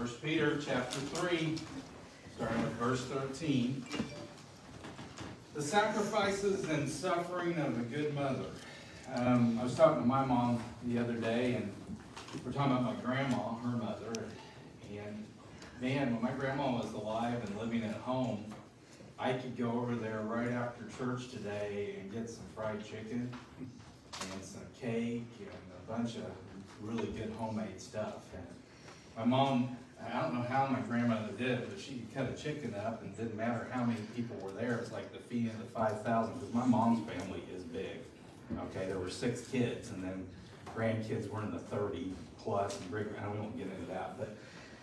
First Peter chapter 3, starting with verse 13. The sacrifices and suffering of a good mother. Um, I was talking to my mom the other day, and we're talking about my grandma, her mother. And man, when my grandma was alive and living at home, I could go over there right after church today and get some fried chicken and some cake and a bunch of really good homemade stuff. And my mom, I don't know how my grandmother did it, but she cut a chicken up and it didn't matter how many people were there. It's like the fee of the five thousand, because my mom's family is big. Okay, there were six kids and then grandkids were in the thirty plus and great, and we won't get into that, but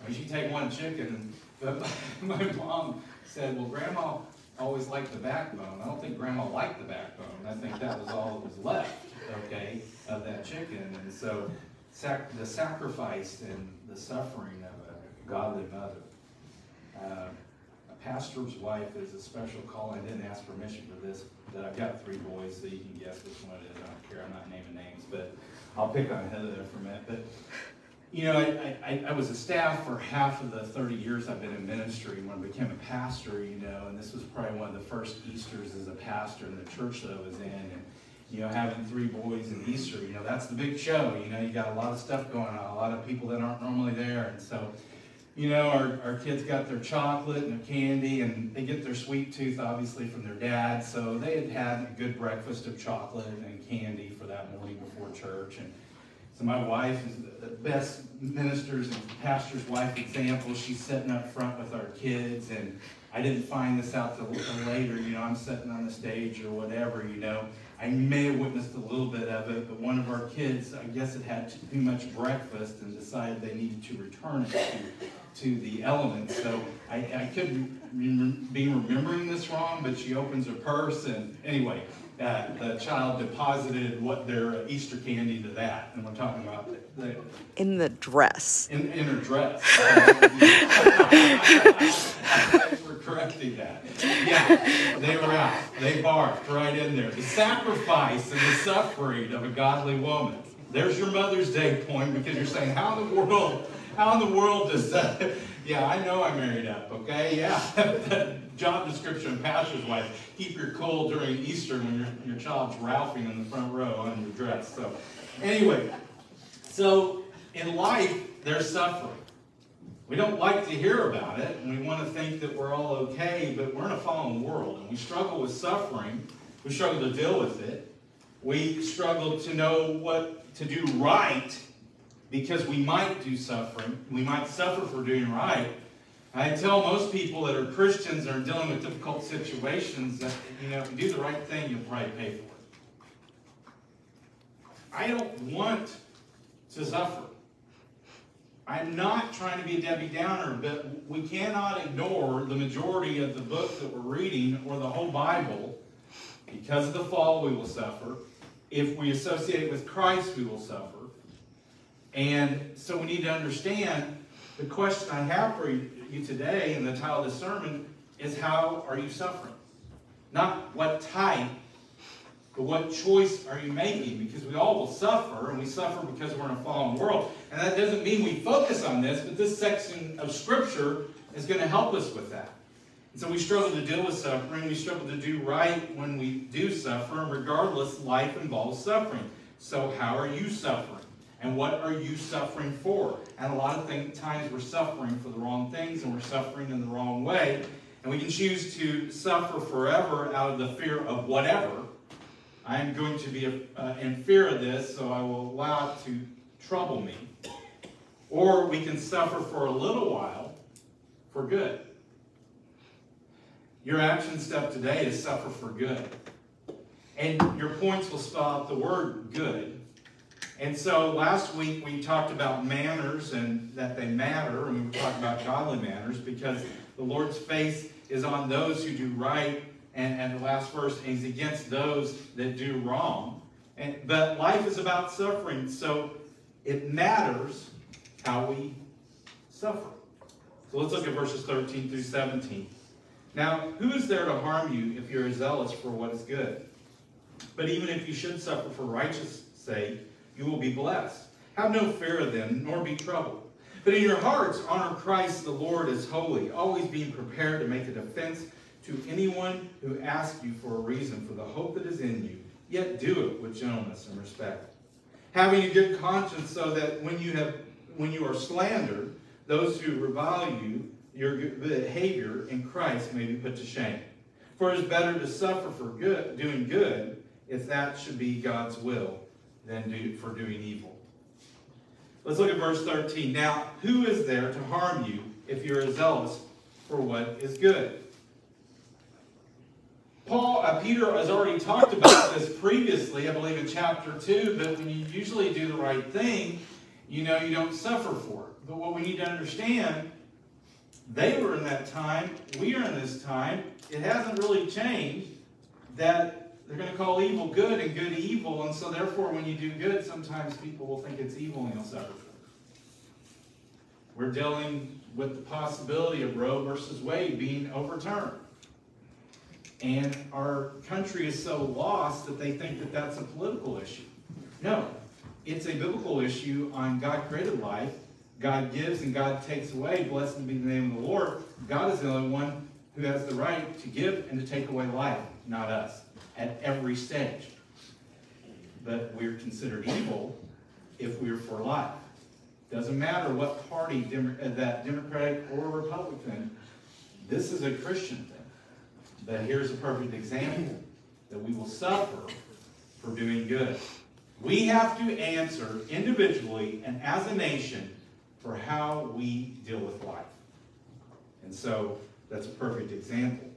I mean, she'd take one chicken but my mom said, well, grandma always liked the backbone. I don't think grandma liked the backbone. I think that was all that was left, okay, of that chicken. And so sac- the sacrifice and the suffering godly mother. Uh, a pastor's wife is a special call. I didn't ask permission for this, but I've got three boys, so you can guess which one it is. I don't care. I'm not naming names, but I'll pick on Heather there for a minute. But you know, I, I, I was a staff for half of the 30 years I've been in ministry. When I became a pastor, you know, and this was probably one of the first Easters as a pastor in the church that I was in. And, you know, having three boys in Easter, you know, that's the big show. You know, you got a lot of stuff going on, a lot of people that aren't normally there. And so, you know, our, our kids got their chocolate and their candy, and they get their sweet tooth, obviously, from their dad. So they had had a good breakfast of chocolate and candy for that morning before church. And so my wife is the best minister's and pastor's wife example. She's sitting up front with our kids, and I didn't find this out till later. You know, I'm sitting on the stage or whatever. You know, I may have witnessed a little bit of it, but one of our kids, I guess, it had too much breakfast and decided they needed to return it to, to the elements. So I, I could rem- be remembering this wrong, but she opens her purse, and anyway, uh, the child deposited what their Easter candy to that, and we're talking about the, the in the dress. in, in her dress. Thanks for correcting that. Yeah, they were out. They barked right in there. The sacrifice and the suffering of a godly woman. There's your Mother's Day point because you're saying, how in the world, how in the world does that? Yeah, I know I married up, okay? Yeah. Job description pastor's wife. Keep your cool during Easter when your, your child's ralphing in the front row on your dress. So, anyway, so in life, there's suffering. We don't like to hear about it, and we want to think that we're all okay, but we're in a fallen world, and we struggle with suffering. We struggle to deal with it. We struggle to know what to do right because we might do suffering. We might suffer for doing right. I tell most people that are Christians and are dealing with difficult situations that, you know, if you do the right thing, you'll probably pay for it. I don't want to suffer. I'm not trying to be a Debbie Downer, but we cannot ignore the majority of the book that we're reading or the whole Bible. Because of the fall, we will suffer. If we associate with Christ, we will suffer. And so we need to understand the question I have for you today, and the title of the sermon is How Are You Suffering? Not what type, but what choice are you making? Because we all will suffer, and we suffer because we're in a fallen world. And that doesn't mean we focus on this, but this section of Scripture is going to help us with that. And so we struggle to deal with suffering. We struggle to do right when we do suffer. And regardless, life involves suffering. So, how are you suffering? And what are you suffering for? And a lot of th- times we're suffering for the wrong things and we're suffering in the wrong way. And we can choose to suffer forever out of the fear of whatever. I am going to be uh, in fear of this, so I will allow it to trouble me. Or we can suffer for a little while for good. Your action step today is suffer for good. And your points will spell out the word good. And so last week we talked about manners and that they matter, and we talked about godly manners because the Lord's face is on those who do right, and, and the last verse is against those that do wrong. And, but life is about suffering, so it matters how we suffer. So let's look at verses 13 through 17. Now, who is there to harm you if you're zealous for what is good? But even if you should suffer for righteous sake, you will be blessed. Have no fear of them, nor be troubled. But in your hearts, honor Christ the Lord as holy, always being prepared to make a defense to anyone who asks you for a reason for the hope that is in you, yet do it with gentleness and respect. Having a good conscience so that when you have when you are slandered, those who revile you, your behavior in Christ may be put to shame. For it is better to suffer for good, doing good, if that should be God's will, than do, for doing evil. Let's look at verse 13. Now, who is there to harm you if you are zealous for what is good? Paul, uh, Peter has already talked about this previously, I believe in chapter 2, that when you usually do the right thing, you know you don't suffer for it. But what we need to understand, they were in that time, we are in this time. It hasn't really changed that they're going to call evil good and good evil, and so therefore when you do good, sometimes people will think it's evil and you'll suffer. We're dealing with the possibility of Roe versus Wade being overturned. And our country is so lost that they think that that's a political issue. No, it's a biblical issue on God created life. God gives and God takes away. Blessed be the name of the Lord. God is the only one who has the right to give and to take away life, not us, at every stage. But we're considered evil if we're for life. Doesn't matter what party, uh, that Democratic or Republican, this is a Christian thing. But here's a perfect example that we will suffer for doing good. We have to answer individually and as a nation for how we deal with life. And so that's a perfect example.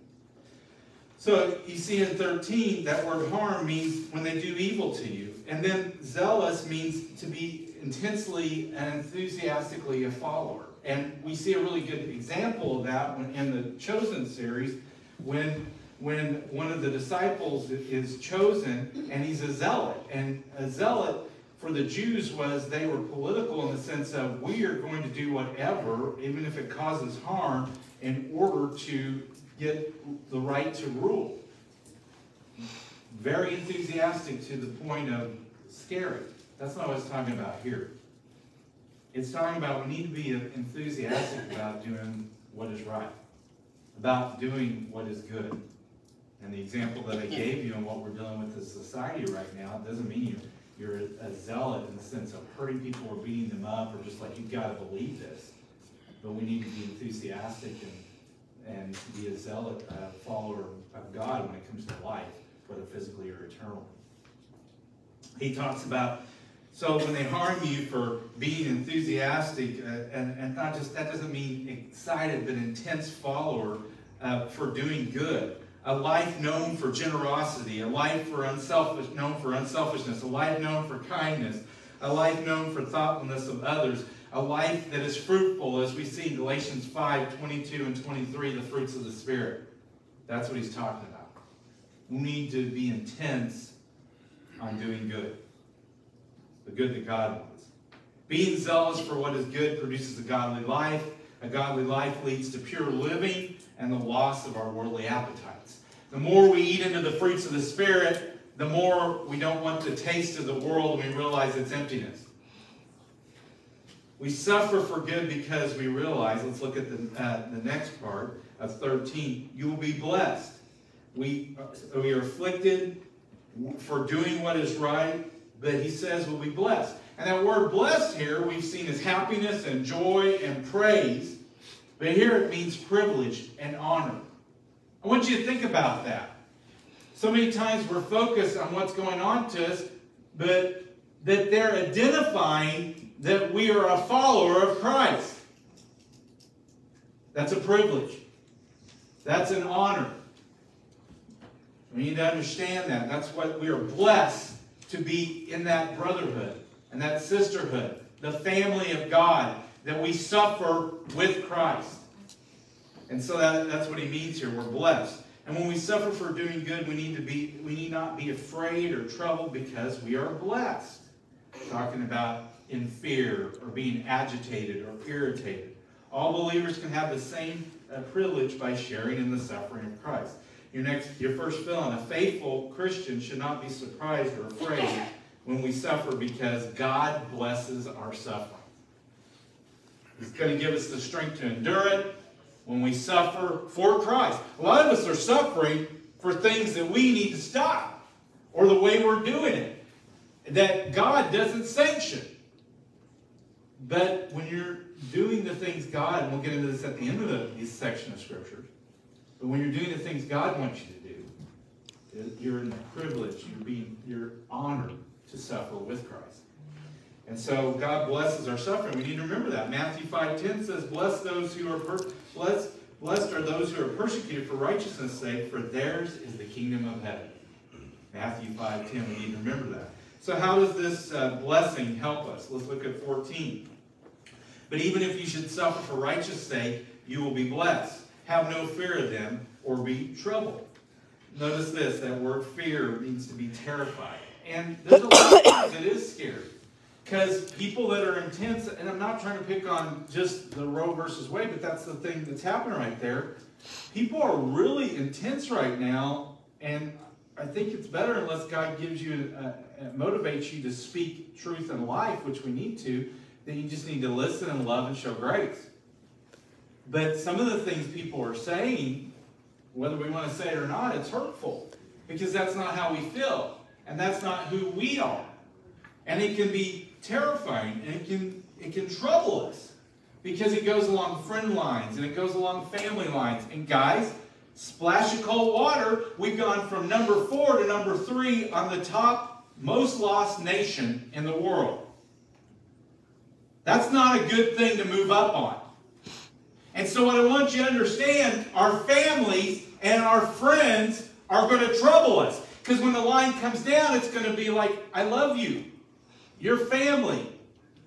So you see in 13, that word harm means when they do evil to you. And then zealous means to be intensely and enthusiastically a follower. And we see a really good example of that in the Chosen series when when one of the disciples is chosen and he's a zealot. And a zealot for the Jews was they were political in the sense of we are going to do whatever, even if it causes harm, in order to get the right to rule. Very enthusiastic to the point of scary. That's not what it's talking about here. It's talking about we need to be enthusiastic about doing what is right, about doing what is good. And the example that I gave you and what we're dealing with as society right now doesn't mean you, you're a zealot in the sense of hurting people or beating them up or just like you've got to believe this. But we need to be enthusiastic and, and be a zealot, follower of God when it comes to life, whether physically or eternally. He talks about so when they harm you for being enthusiastic, uh, and, and not just that doesn't mean excited, but intense follower uh, for doing good a life known for generosity, a life for unselfish, known for unselfishness, a life known for kindness, a life known for thoughtfulness of others, a life that is fruitful, as we see in Galatians 5 22 and 23, the fruits of the Spirit. That's what he's talking about. We need to be intense on doing good, the good that God wants. Being zealous for what is good produces a godly life. A godly life leads to pure living and the loss of our worldly appetites. The more we eat into the fruits of the Spirit, the more we don't want the taste of the world and we realize its emptiness. We suffer for good because we realize, let's look at the, uh, the next part of 13, you will be blessed. We, uh, we are afflicted for doing what is right, but he says we'll be blessed. And that word blessed here we've seen as happiness and joy and praise. But here it means privilege and honor. I want you to think about that. So many times we're focused on what's going on to us, but that they're identifying that we are a follower of Christ. That's a privilege. That's an honor. We need to understand that. That's what we are blessed to be in that brotherhood and that sisterhood, the family of God that we suffer with Christ. And so that, that's what he means here. We're blessed. And when we suffer for doing good, we need to be we need not be afraid or troubled because we are blessed. talking about in fear or being agitated or irritated. All believers can have the same uh, privilege by sharing in the suffering of Christ. Your next, your first feeling, a faithful Christian should not be surprised or afraid when we suffer because God blesses our suffering. He's going to give us the strength to endure it when we suffer for Christ. A lot of us are suffering for things that we need to stop or the way we're doing it that God doesn't sanction. But when you're doing the things God, and we'll get into this at the end of the, this section of Scripture, but when you're doing the things God wants you to do, you're in the privilege, you're being, you're honored to suffer with Christ. And so God blesses our suffering. We need to remember that. Matthew 5.10 says, Bless those who are per- blessed, blessed are those who are persecuted for righteousness' sake, for theirs is the kingdom of heaven. Matthew 5.10, we need to remember that. So how does this uh, blessing help us? Let's look at 14. But even if you should suffer for righteous sake, you will be blessed. Have no fear of them or be troubled. Notice this, that word fear means to be terrified. And there's a lot of times it is scary. Because people that are intense, and I'm not trying to pick on just the Roe versus Wade, but that's the thing that's happening right there. People are really intense right now, and I think it's better unless God gives you, uh, uh, motivates you to speak truth in life, which we need to, then you just need to listen and love and show grace. But some of the things people are saying, whether we want to say it or not, it's hurtful because that's not how we feel, and that's not who we are. And it can be terrifying and it can it can trouble us because it goes along friend lines and it goes along family lines. And guys, splash of cold water, we've gone from number four to number three on the top most lost nation in the world. That's not a good thing to move up on. And so, what I want you to understand our families and our friends are going to trouble us. Because when the line comes down, it's going to be like, I love you your family.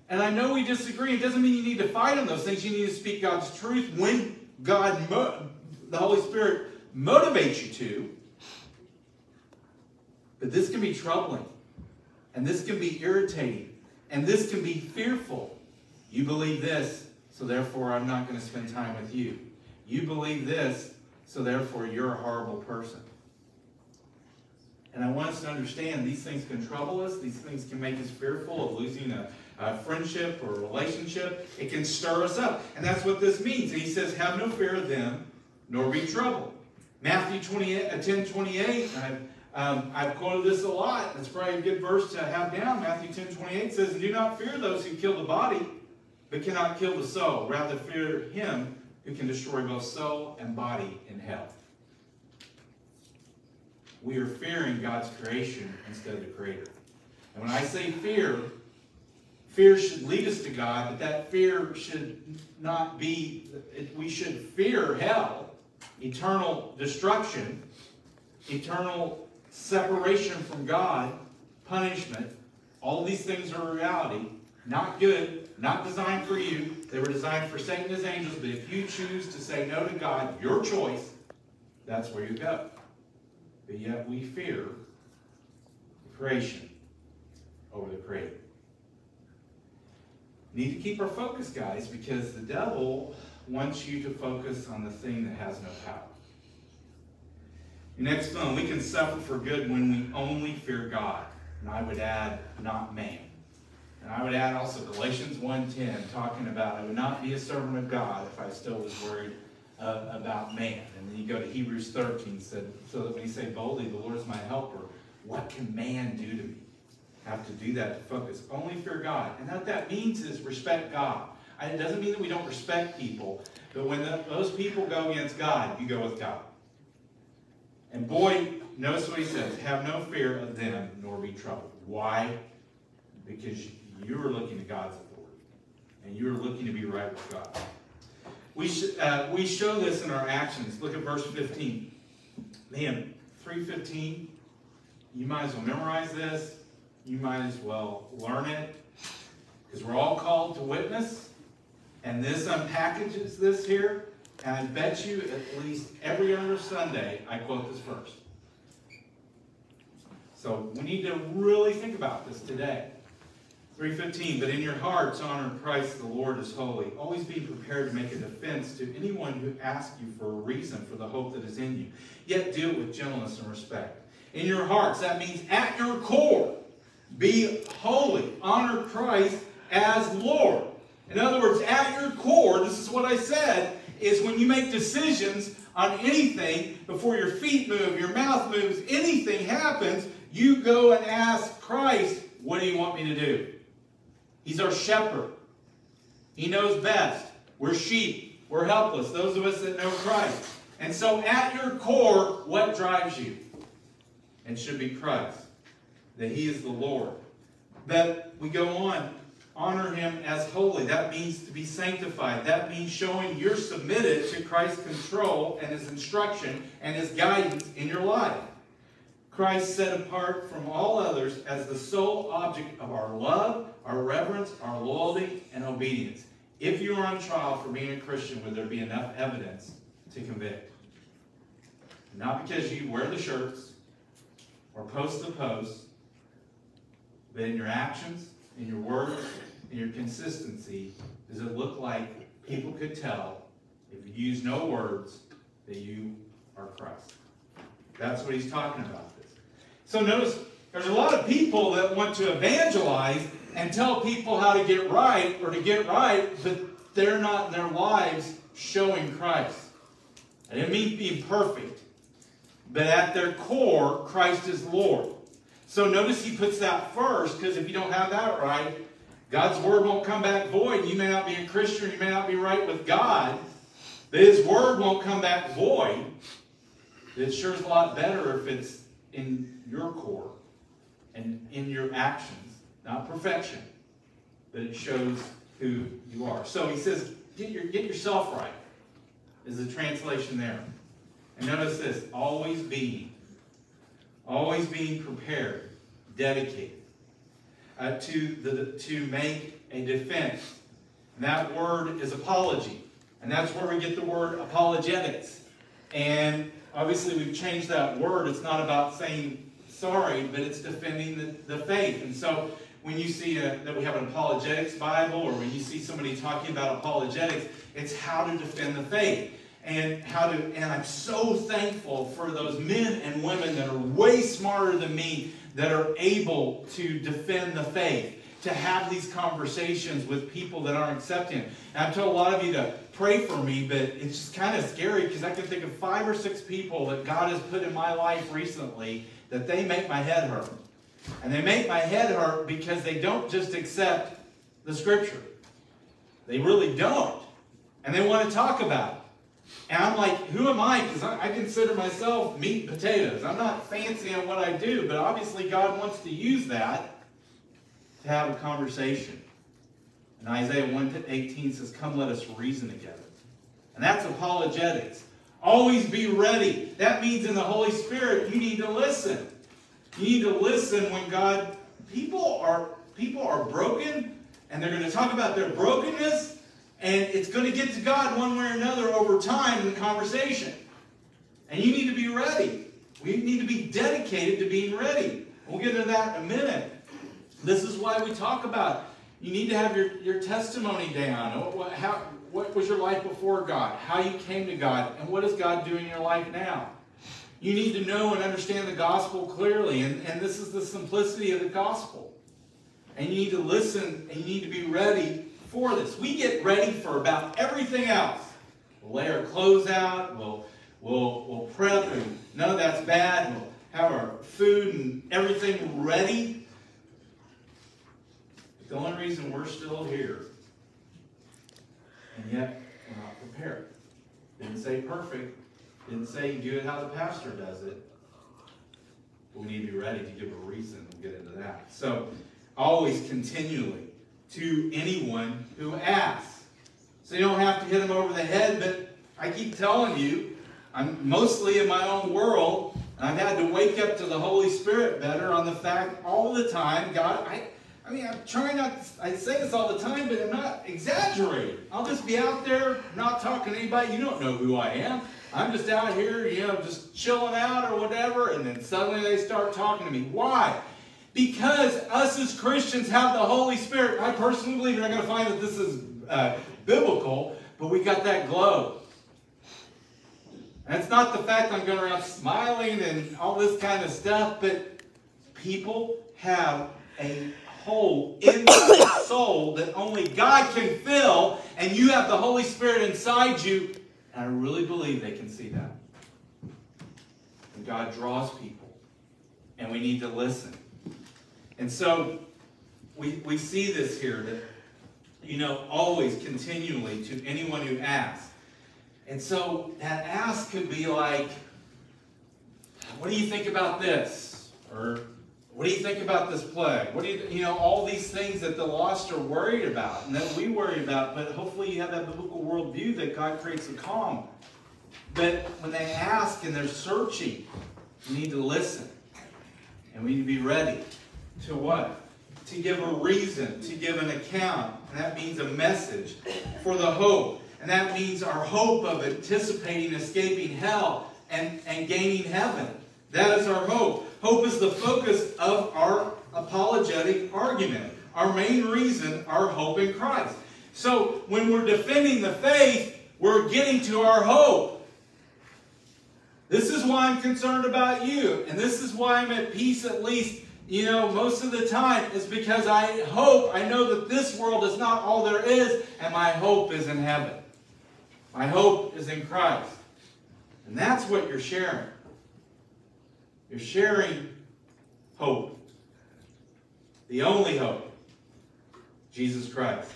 And I know we disagree. It doesn't mean you need to fight on those things. You need to speak God's truth when God, the Holy Spirit, motivates you to. But this can be troubling. And this can be irritating. And this can be fearful. You believe this, so therefore I'm not going to spend time with you. You believe this, so therefore you're a horrible person. And I want us to understand these things can trouble us. These things can make us fearful of losing a, a, friendship or a relationship. It can stir us up. And that's what this means. He says, Have no fear of them, nor be troubled. Matthew 28, uh, 10 28, I've, um, I've quoted this a lot. It's probably a good verse to have down. Matthew 10 28 says, Do not fear those who kill the body, but cannot kill the soul. Rather, fear him who can destroy both soul and body in hell we are fearing God's creation instead of the Creator. And when I say fear, fear should lead us to God, but that fear should not be, we should fear hell, eternal destruction, eternal separation from God, punishment. All these things are reality, not good, not designed for you. They were designed for Satan and his angels, but if you choose to say no to God, your choice, that's where you go but yet we fear the creation over the creator. Need to keep our focus, guys, because the devil wants you to focus on the thing that has no power. Next one, we can suffer for good when we only fear God. And I would add, not man. And I would add also Galatians 1.10, talking about I would not be a servant of God if I still was worried uh, about man. And then you go to Hebrews 13, said, so that when you say boldly, the Lord is my helper, what can man do to me? Have to do that to focus. Only fear God. And what that means is respect God. And it doesn't mean that we don't respect people, but when the, those people go against God, you go with God. And boy, notice what he says have no fear of them, nor be troubled. Why? Because you are looking to God's authority, and you are looking to be right with God. We, sh- uh, we show this in our actions. Look at verse 15. Man, 315, you might as well memorize this. You might as well learn it. Because we're all called to witness. And this unpackages this here. And I bet you at least every other Sunday I quote this verse. So we need to really think about this today. 315, but in your hearts honor Christ the Lord as holy, always be prepared to make a defense to anyone who asks you for a reason for the hope that is in you. Yet do it with gentleness and respect. In your hearts, that means at your core, be holy. Honor Christ as Lord. In other words, at your core, this is what I said, is when you make decisions on anything, before your feet move, your mouth moves, anything happens, you go and ask Christ, What do you want me to do? He's our shepherd. He knows best. We're sheep. We're helpless. Those of us that know Christ. And so, at your core, what drives you? And should be Christ. That He is the Lord. That we go on honor him as holy. That means to be sanctified. That means showing you're submitted to Christ's control and his instruction and his guidance in your life. Christ set apart from all others as the sole object of our love, our reverence, our loyalty, and obedience. If you are on trial for being a Christian, would there be enough evidence to convict? Not because you wear the shirts or post the posts, but in your actions, in your words, in your consistency, does it look like people could tell if you use no words that you are Christ? That's what he's talking about this. So notice there's a lot of people that want to evangelize and tell people how to get right or to get right, but they're not in their lives showing Christ. I didn't mean being perfect, but at their core, Christ is Lord. So notice he puts that first, because if you don't have that right, God's word won't come back void. You may not be a Christian, you may not be right with God, but his word won't come back void. It sure is a lot better if it's in your core and in your actions, not perfection, but it shows who you are. So he says, get, your, get yourself right, is the translation there. And notice this always being always being prepared, dedicated uh, to, the, to make a defense. And that word is apology. And that's where we get the word apologetics. And obviously, we've changed that word. It's not about saying sorry, but it's defending the, the faith. And so, when you see a, that we have an apologetics Bible, or when you see somebody talking about apologetics, it's how to defend the faith and how to and I'm so thankful for those men and women that are way smarter than me that are able to defend the faith to have these conversations with people that aren't accepting. And I've told a lot of you to pray for me, but it's just kind of scary because I can think of five or six people that God has put in my life recently that they make my head hurt. And they make my head hurt because they don't just accept the scripture. They really don't. And they want to talk about it. And I'm like, who am I? Because I, consider myself meat and potatoes. I'm not fancy on what I do, but obviously God wants to use that to have a conversation. And Isaiah 118 says, Come, let us reason together. And that's apologetics. Always be ready. That means in the Holy Spirit, you need to listen. You need to listen when God, people are, people are broken, and they're going to talk about their brokenness, and it's going to get to God one way or another over time in the conversation. And you need to be ready. We need to be dedicated to being ready. We'll get into that in a minute. This is why we talk about you need to have your, your testimony down. What, what, how, what was your life before God? How you came to God? And what is God doing in your life now? You need to know and understand the gospel clearly. And, and this is the simplicity of the gospel. And you need to listen and you need to be ready for this. We get ready for about everything else. We'll lay our clothes out, we'll, we'll, we'll prep, and none of that's bad. We'll have our food and everything ready. But the only reason we're still here, and yet we're not prepared. Didn't say perfect, didn't say do it how the pastor does it. We need to be ready to give a reason. We'll get into that. So, always continually to anyone who asks. So you don't have to hit them over the head, but I keep telling you, I'm mostly in my own world, and I've had to wake up to the Holy Spirit better on the fact all the time, God, I, I mean, I'm trying not, to, I say this all the time, but I'm not exaggerating. I'll just be out there, not talking to anybody. You don't know who I am. I'm just out here, you know, just chilling out or whatever, and then suddenly they start talking to me. Why? because us as Christians have the Holy Spirit. I personally believe you're not going to find that this is uh, biblical, but we got that glow. And it's not the fact I'm going around smiling and all this kind of stuff, but people have a hole in their soul that only God can fill, and you have the Holy Spirit inside you. And I really believe they can see that. And God draws people, and we need to listen. And so we, we see this here that, you know, always, continually, to anyone who asks. And so that ask could be like, what do you think about this? Or what do you think about this plague? What do you, you know, all these things that the lost are worried about and that we worry about, but hopefully you have that biblical worldview that God creates a calm. But when they ask and they're searching, we need to listen. And we need to be ready to what? To give a reason, to give an account. And that means a message for the hope. And that means our hope of anticipating escaping hell and, and gaining heaven. That is our hope. Hope is the focus of our apologetic argument. Our main reason, our hope in Christ. So when we're defending the faith, we're getting to our hope. This is why I'm concerned about you. And this is why I'm at peace at least, you know, most of the time. Is because I hope, I know that this world is not all there is, and my hope is in heaven. My hope is in Christ. And that's what you're sharing. You're sharing hope. The only hope. Jesus Christ.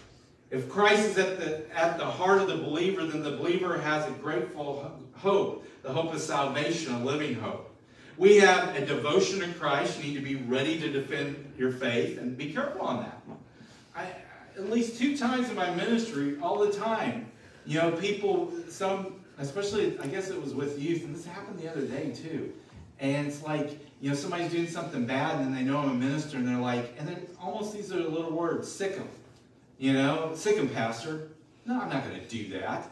If Christ is at the, at the heart of the believer, then the believer has a grateful hope. The hope of salvation, a living hope. We have a devotion to Christ. You need to be ready to defend your faith and be careful on that. I, at least two times in my ministry, all the time, you know, people, some, especially, I guess it was with youth, and this happened the other day too. And it's like, you know, somebody's doing something bad and they know I'm a minister and they're like, and then almost these are little words, sic them. You know, sic them, Pastor. No, I'm not going to do that.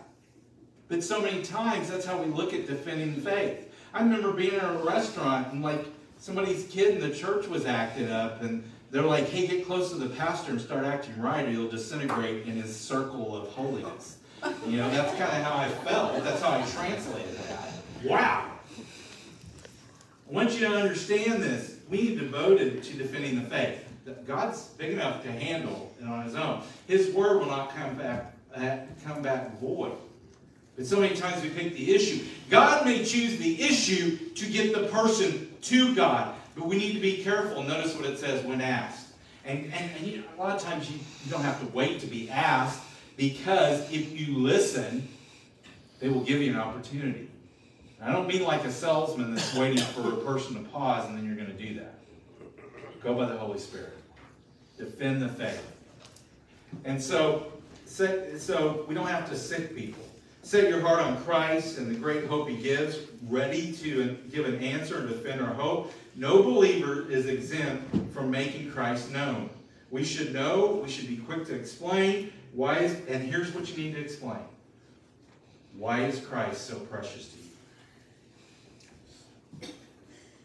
But so many times that's how we look at defending the faith. I remember being in a restaurant and like somebody's kid in the church was acting up and they're like, hey, get close to the pastor and start acting right or you'll disintegrate in his circle of holiness. You know, that's kind of how I felt. That's how I translated that. Wow. I want you to understand this. We need devoted to defending the faith. God's big enough to handle it on his own. His word will not come back, uh, come back void. But so many times we pick the issue. God may choose the issue to get the person to God, but we need to be careful. Notice what it says when asked. And, and, and you know, a lot of times you, you don't have to wait to be asked because if you listen, they will give you an opportunity. I don't mean like a salesman that's waiting for a person to pause and then you're going to do that. Go by the Holy Spirit. Defend the faith. And so, so we don't have to sic people. Set your heart on Christ and the great hope he gives, ready to give an answer and defend our hope. No believer is exempt from making Christ known. We should know, we should be quick to explain why is, and here's what you need to explain. Why is Christ so precious to you?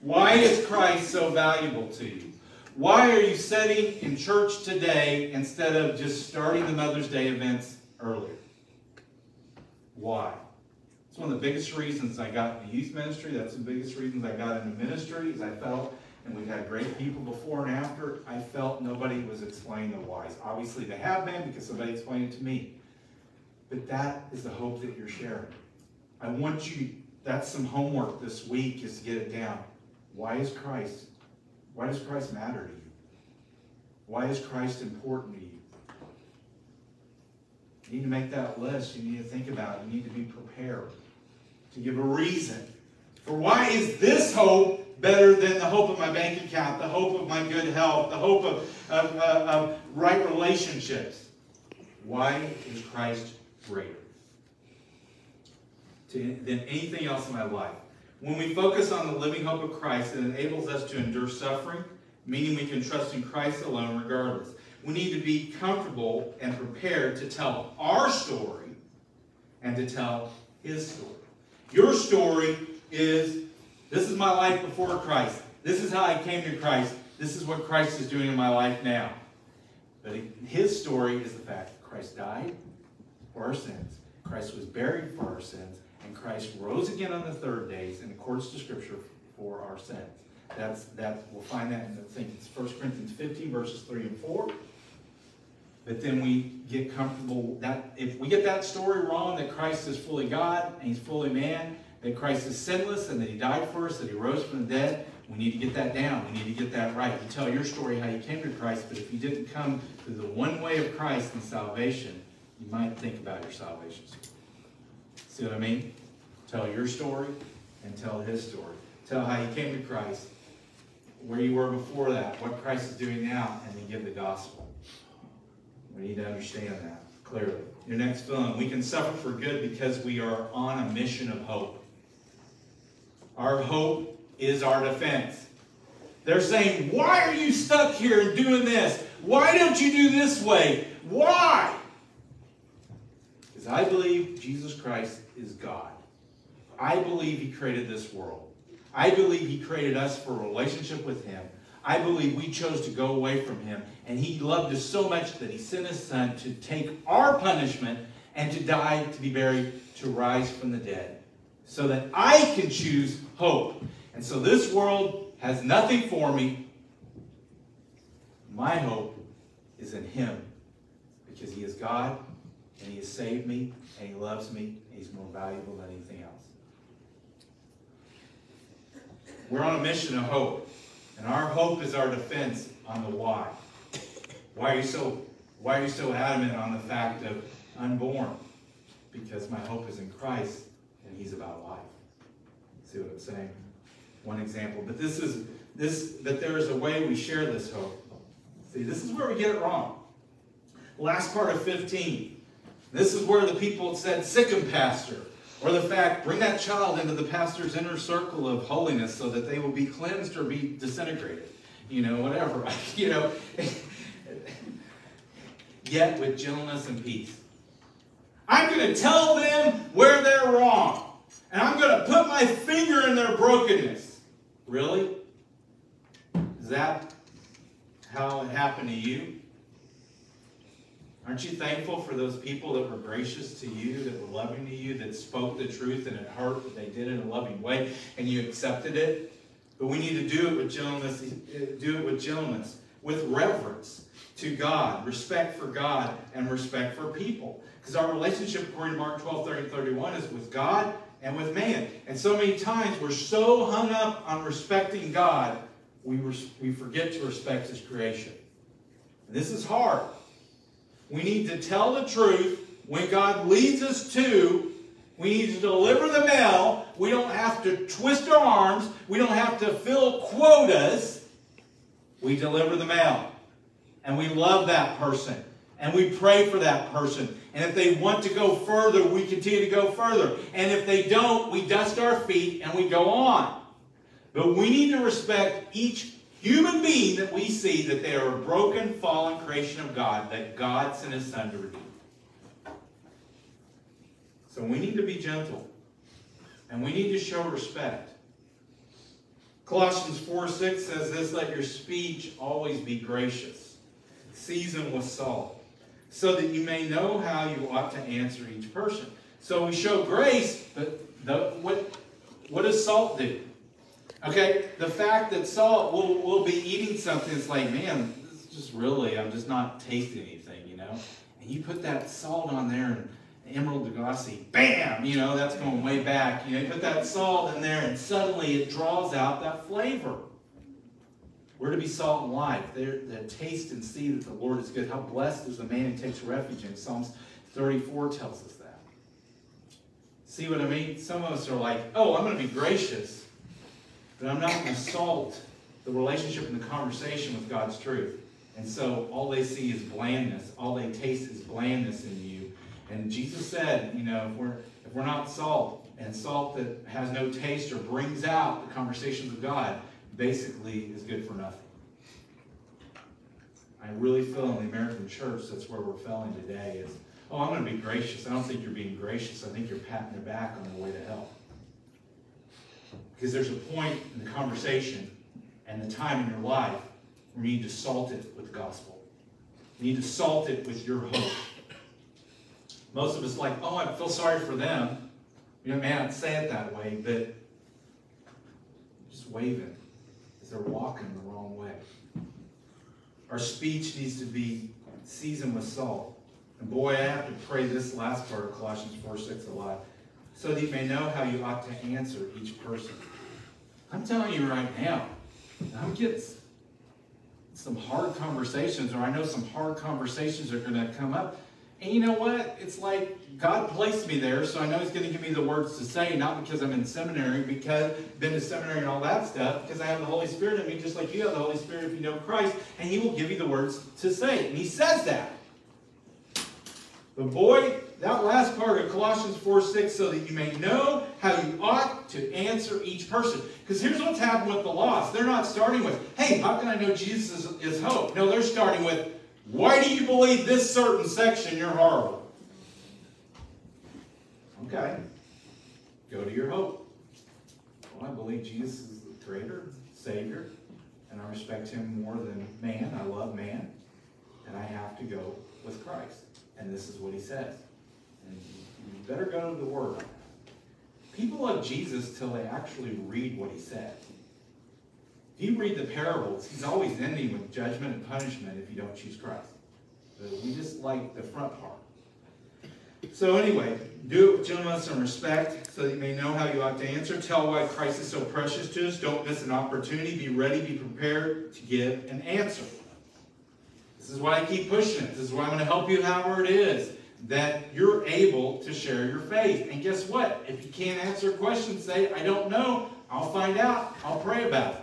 Why is Christ so valuable to you? Why are you sitting in church today instead of just starting the Mother's Day events earlier? Why? It's one of the biggest reasons I got into youth ministry. That's the biggest reasons I got into ministry is I felt, and we've had great people before and after, I felt nobody was explaining the whys. Obviously they have been because somebody explained it to me. But that is the hope that you're sharing. I want you, that's some homework this week is to get it down. Why is Christ, why does Christ matter to you? Why is Christ important to you? You need to make that list. You need to think about it. You need to be prepared to give a reason for why is this hope better than the hope of my bank account, the hope of my good health, the hope of, of, uh, of right relationships. Why is Christ greater to, than anything else in my life? When we focus on the living hope of Christ, it enables us to endure suffering, meaning we can trust in Christ alone regardless. We need to be comfortable and prepared to tell our story and to tell his story. Your story is this is my life before Christ. This is how I came to Christ. This is what Christ is doing in my life now. But his story is the fact that Christ died for our sins. Christ was buried for our sins. And Christ rose again on the third days in accordance to Scripture for our sins. That's, that, we'll find that in, the think it's 1 Corinthians 15, verses 3 and 4. But then we get comfortable that if we get that story wrong, that Christ is fully God and he's fully man, that Christ is sinless and that he died for us, that he rose from the dead, we need to get that down. We need to get that right. You tell your story how you came to Christ, but if you didn't come through the one way of Christ and salvation, you might think about your salvation See what I mean? Tell your story and tell his story. Tell how you came to Christ, where you were before that, what Christ is doing now, and then give the gospel. We need to understand that clearly. Your next film, we can suffer for good because we are on a mission of hope. Our hope is our defense. They're saying, Why are you stuck here and doing this? Why don't you do this way? Why? Because I believe Jesus Christ is God. I believe He created this world. I believe He created us for a relationship with Him. I believe we chose to go away from Him. And He loved us so much that He sent His Son to take our punishment and to die, to be buried, to rise from the dead. So that I can choose hope. And so this world has nothing for me. My hope is in Him because He is God and He has saved me and He loves me more valuable than anything else. We're on a mission of hope, and our hope is our defense on the why. Why are you so why are you so adamant on the fact of unborn? Because my hope is in Christ and He's about life. See what I'm saying? One example. But this is this that there is a way we share this hope. See, this is where we get it wrong. Last part of 15. This is where the people said, sic him, pastor. Or the fact, bring that child into the pastor's inner circle of holiness so that they will be cleansed or be disintegrated. You know, whatever. you know. Yet with gentleness and peace. I'm going to tell them where they're wrong. And I'm going to put my finger in their brokenness. Really? Is that how it happened to you? Aren't you thankful for those people that were gracious to you, that were loving to you, that spoke the truth and it hurt, but they did it in a loving way and you accepted it? But we need to do it with gentleness, do it with gentleness, with reverence to God, respect for God, and respect for people. Because our relationship, according to Mark 12, 30, 31, is with God and with man. And so many times we're so hung up on respecting God, we, res- we forget to respect His creation. And this is hard. We need to tell the truth when God leads us to. We need to deliver the mail. We don't have to twist our arms. We don't have to fill quotas. We deliver the mail. And we love that person. And we pray for that person. And if they want to go further, we continue to go further. And if they don't, we dust our feet and we go on. But we need to respect each human being that we see that they are a broken, fallen creation of God that God sent His Son to redeem. So we need to be gentle. And we need to show respect. Colossians 4 6 says this let your speech always be gracious, seasoned with salt, so that you may know how you ought to answer each person. So we show grace, but the, what, what does salt do? Okay, the fact that salt will will be eating something, it's like, man, this is just really, I'm just not tasting anything, you know? And you put that salt on there and Emeril Lagasse, bam, you know, that's going way back. You know, you put that salt in there and suddenly it draws out that flavor. We're to be salt and life. They're, they taste and see that the Lord is good. How blessed is the man who takes refuge in Psalms 34 tells us that. See what I mean? Some of us are like, oh, I'm going to be gracious. But I'm not going to salt the relationship and the conversation with God's truth. And so all they see is blandness. All they taste is blandness in you. And Jesus said, you know, if we're if we're not salt, and salt that has no taste or brings out the conversations of God, basically is good for nothing. I really feel in the American church that's where we're failing today is, oh, I'm going to be gracious. I don't think you're being gracious. I think you're patting their back on their way to hell. Because there's a point in the conversation and the time in your life where you need to salt it with the gospel. You need to salt it with your hope. Most of us like, oh, I feel sorry for them. You know, man, I'd say it that way, but just waving is they're walking the wrong way. Our speech needs to be seasoned with salt. And boy, I have to pray this last part of Colossians 4 6 a lot. So that you may know how you ought to answer each person. I'm telling you right now, I'm getting some hard conversations, or I know some hard conversations are going to come up. And you know what? It's like God placed me there, so I know He's going to give me the words to say, not because I'm in seminary, because been to seminary and all that stuff, because I have the Holy Spirit in me, just like you have the Holy Spirit if you know Christ, and He will give you the words to say. And He says that. But boy, that last part of Colossians 4 6, so that you may know how you ought to answer each person. Because here's what's happened with the lost. They're not starting with, hey, how can I know Jesus is, is hope? No, they're starting with, why do you believe this certain section you're horrible? Okay. Go to your hope. Well, I believe Jesus is the creator, Savior, and I respect him more than man. I love man. And I have to go with Christ. And this is what he says. You better go to the Word. People love Jesus till they actually read what he said. If you read the parables, he's always ending with judgment and punishment if you don't choose Christ. But we just like the front part. So anyway, do it with gentleness and respect so that you may know how you ought to answer. Tell why Christ is so precious to us. Don't miss an opportunity. Be ready, be prepared to give an answer. This is why I keep pushing it. This is why I'm going to help you however it is that you're able to share your faith. And guess what? If you can't answer a question, say, I don't know. I'll find out. I'll pray about it.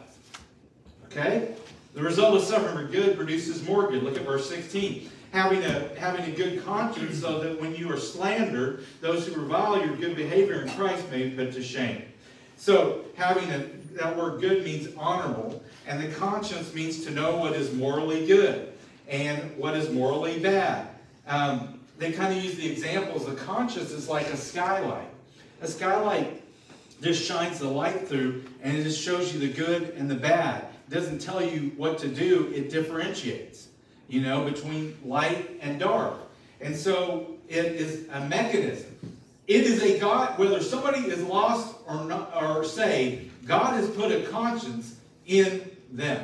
Okay? The result of suffering for good produces more good. Look at verse 16. Having a, having a good conscience so that when you are slandered, those who revile your good behavior in Christ may be put to shame. So, having a, that word good means honorable, and the conscience means to know what is morally good and what is morally bad. Um, they kind of use the examples. The conscience is like a skylight. A skylight just shines the light through, and it just shows you the good and the bad. It doesn't tell you what to do, it differentiates, you know, between light and dark. And so it is a mechanism. It is a God, whether somebody is lost or not or saved, God has put a conscience in them.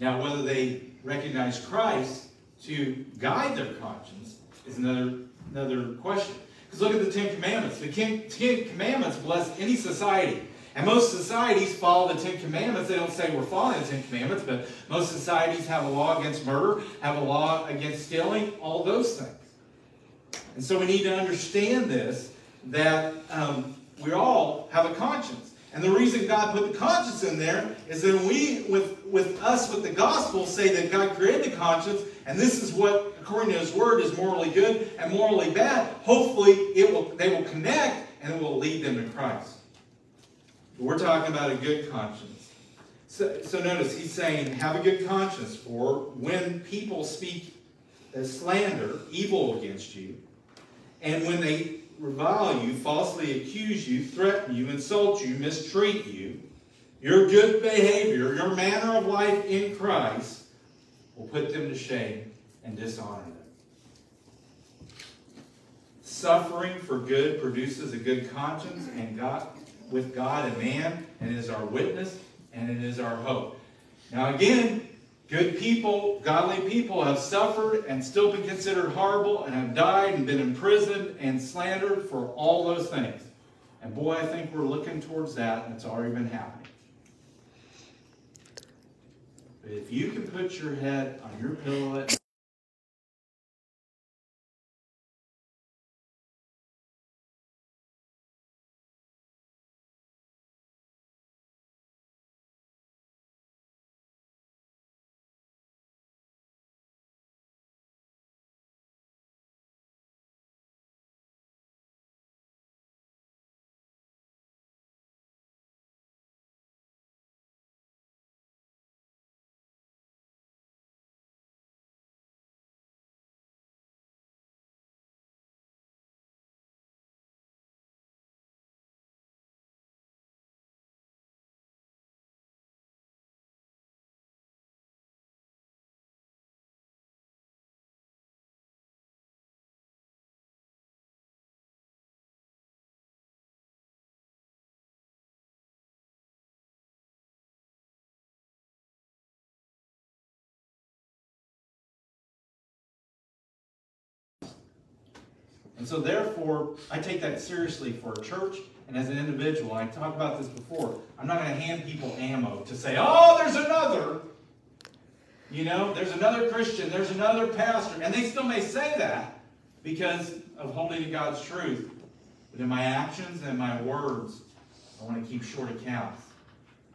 Now, whether they recognize Christ to guide their conscience is another, another question. Because look at the Ten Commandments. The Ten Commandments bless any society. And most societies follow the Ten Commandments. They don't say we're following the Ten Commandments, but most societies have a law against murder, have a law against stealing, all those things. And so we need to understand this that um, we all have a conscience. And the reason God put the conscience in there is that we, with, with us, with the gospel, say that God created the conscience, and this is what, according to His Word, is morally good and morally bad. Hopefully, it will they will connect and it will lead them to Christ. We're talking about a good conscience. So, so notice he's saying, have a good conscience for when people speak slander, evil against you, and when they revile you, falsely accuse you, threaten you, insult you, mistreat you, your good behavior, your manner of life in Christ will put them to shame and dishonor them. Suffering for good produces a good conscience and God with God and man, and is our witness, and it is our hope. Now again, Good people, godly people have suffered and still been considered horrible and have died and been imprisoned and slandered for all those things. And boy, I think we're looking towards that, and it's already been happening. But if you can put your head on your pillow at And so therefore, I take that seriously for a church and as an individual. I talked about this before. I'm not going to hand people ammo to say, oh, there's another. You know, there's another Christian, there's another pastor. And they still may say that because of holding to God's truth. But in my actions and my words, I want to keep short accounts.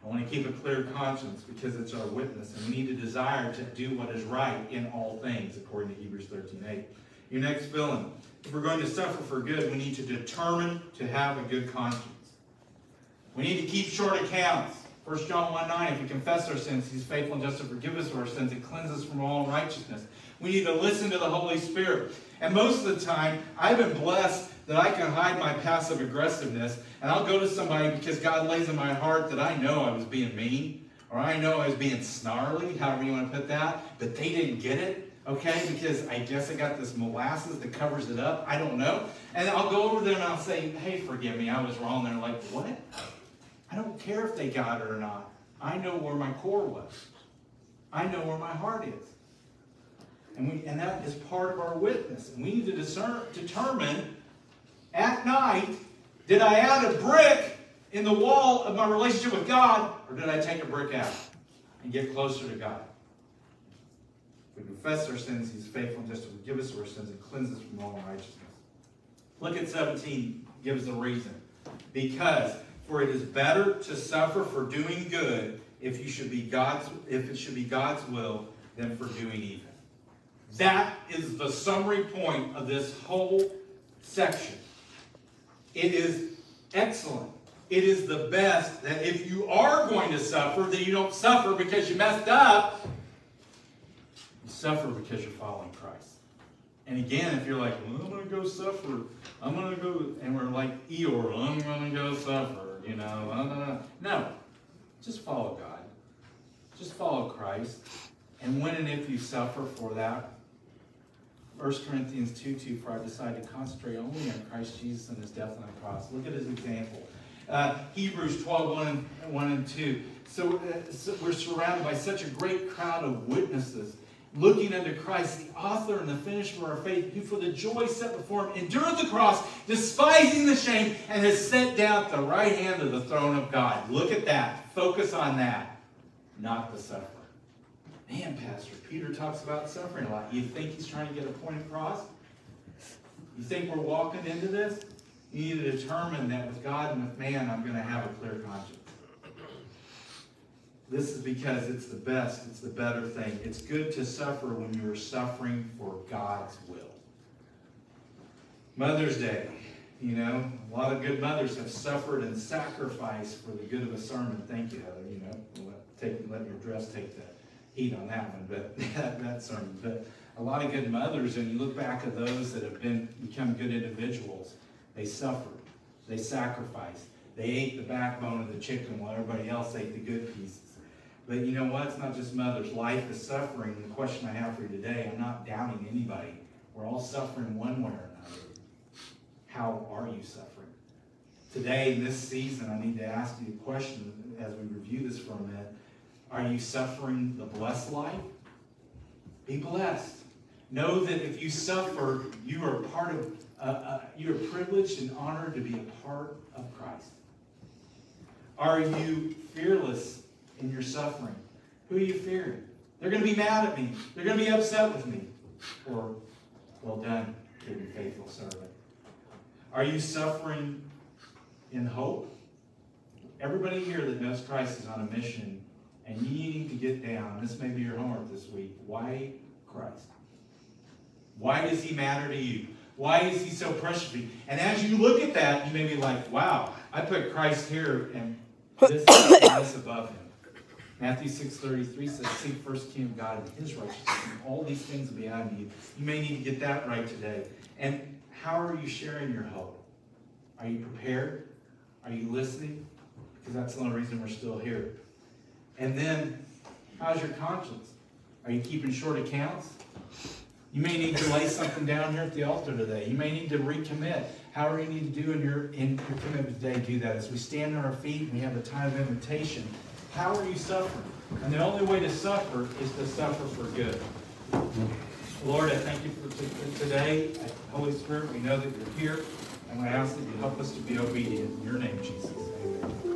I want to keep a clear conscience because it's our witness, and we need a desire to do what is right in all things, according to Hebrews 13:8. Your next fill-in. If we're going to suffer for good, we need to determine to have a good conscience. We need to keep short accounts. 1 John 1 9, if we confess our sins, he's faithful and just to forgive us our sins and cleanse us from all unrighteousness. We need to listen to the Holy Spirit. And most of the time, I've been blessed that I can hide my passive aggressiveness and I'll go to somebody because God lays in my heart that I know I was being mean or I know I was being snarly, however you want to put that, but they didn't get it, okay? Because I guess I got this molasses that covers it up. I don't know. And I'll go over there and I'll say, hey, forgive me, I was wrong. They're like, what? I don't care if they got it or not. I know where my core was. I know where my heart is. And, we, and that is part of our witness. And we need to discern, determine at night, did I add a brick in the wall of my relationship with God, or did I take a brick out and get closer to God? We confess our sins, He's faithful and just to forgive us our sins and cleanse us from all unrighteousness. Look at 17, gives the reason. Because for it is better to suffer for doing good if you should be God's if it should be God's will than for doing evil. That is the summary point of this whole section. It is excellent. It is the best that if you are going to suffer, that you don't suffer because you messed up. Suffer because you're following Christ. And again, if you're like, well, I'm going to go suffer, I'm going to go, and we're like Eeyore, I'm going to go suffer, you know. Uh, no, just follow God. Just follow Christ. And when and if you suffer for that, 1 Corinthians 2 2, for I decided to concentrate only on Christ Jesus and his death on the cross. Look at his example. Uh, Hebrews 12 1 and, 1 and 2. So, uh, so we're surrounded by such a great crowd of witnesses looking unto Christ, the author and the finisher of our faith, who for the joy set before him endured the cross, despising the shame, and has sat down at the right hand of the throne of God. Look at that. Focus on that, not the suffering. Man, Pastor, Peter talks about suffering a lot. You think he's trying to get a point across? You think we're walking into this? You need to determine that with God and with man, I'm going to have a clear conscience. This is because it's the best, it's the better thing. It's good to suffer when you are suffering for God's will. Mother's Day. You know, a lot of good mothers have suffered and sacrificed for the good of a sermon. Thank you, Heather. You know, let, take, let your dress take the heat on that one, but that, that sermon. But a lot of good mothers, and you look back at those that have been become good individuals, they suffered, they sacrificed, they ate the backbone of the chicken while everybody else ate the good pieces. But you know what? It's not just mothers. Life is suffering. The question I have for you today, I'm not doubting anybody. We're all suffering one way or another. How are you suffering? Today, in this season, I need to ask you a question as we review this for a minute. Are you suffering the blessed life? Be blessed. Know that if you suffer, you are part of, uh, uh, you are privileged and honored to be a part of Christ. Are you fearless in your suffering? Who are you fearing? They're going to be mad at me. They're going to be upset with me. Or, well done, good and faithful servant. Are you suffering in hope? Everybody here that knows Christ is on a mission, and you need to get down. This may be your homework this week. Why Christ? Why does he matter to you? Why is he so precious to you? And as you look at that, you may be like, wow, I put Christ here and this, and this above him. Matthew 6.33 says, Seek first kingdom of God and his righteousness, and all these things will be added to you. You may need to get that right today. And how are you sharing your hope? Are you prepared? Are you listening? Because that's the only reason we're still here. And then, how's your conscience? Are you keeping short accounts? You may need to lay something down here at the altar today. You may need to recommit. However you need to do in your in your commitment today, do that. As we stand on our feet and we have a time of invitation, how are you suffering? And the only way to suffer is to suffer for good. Lord, I thank you for today. Holy Spirit, we know that you're here, and I ask that you help us to be obedient. In your name, Jesus. Amen.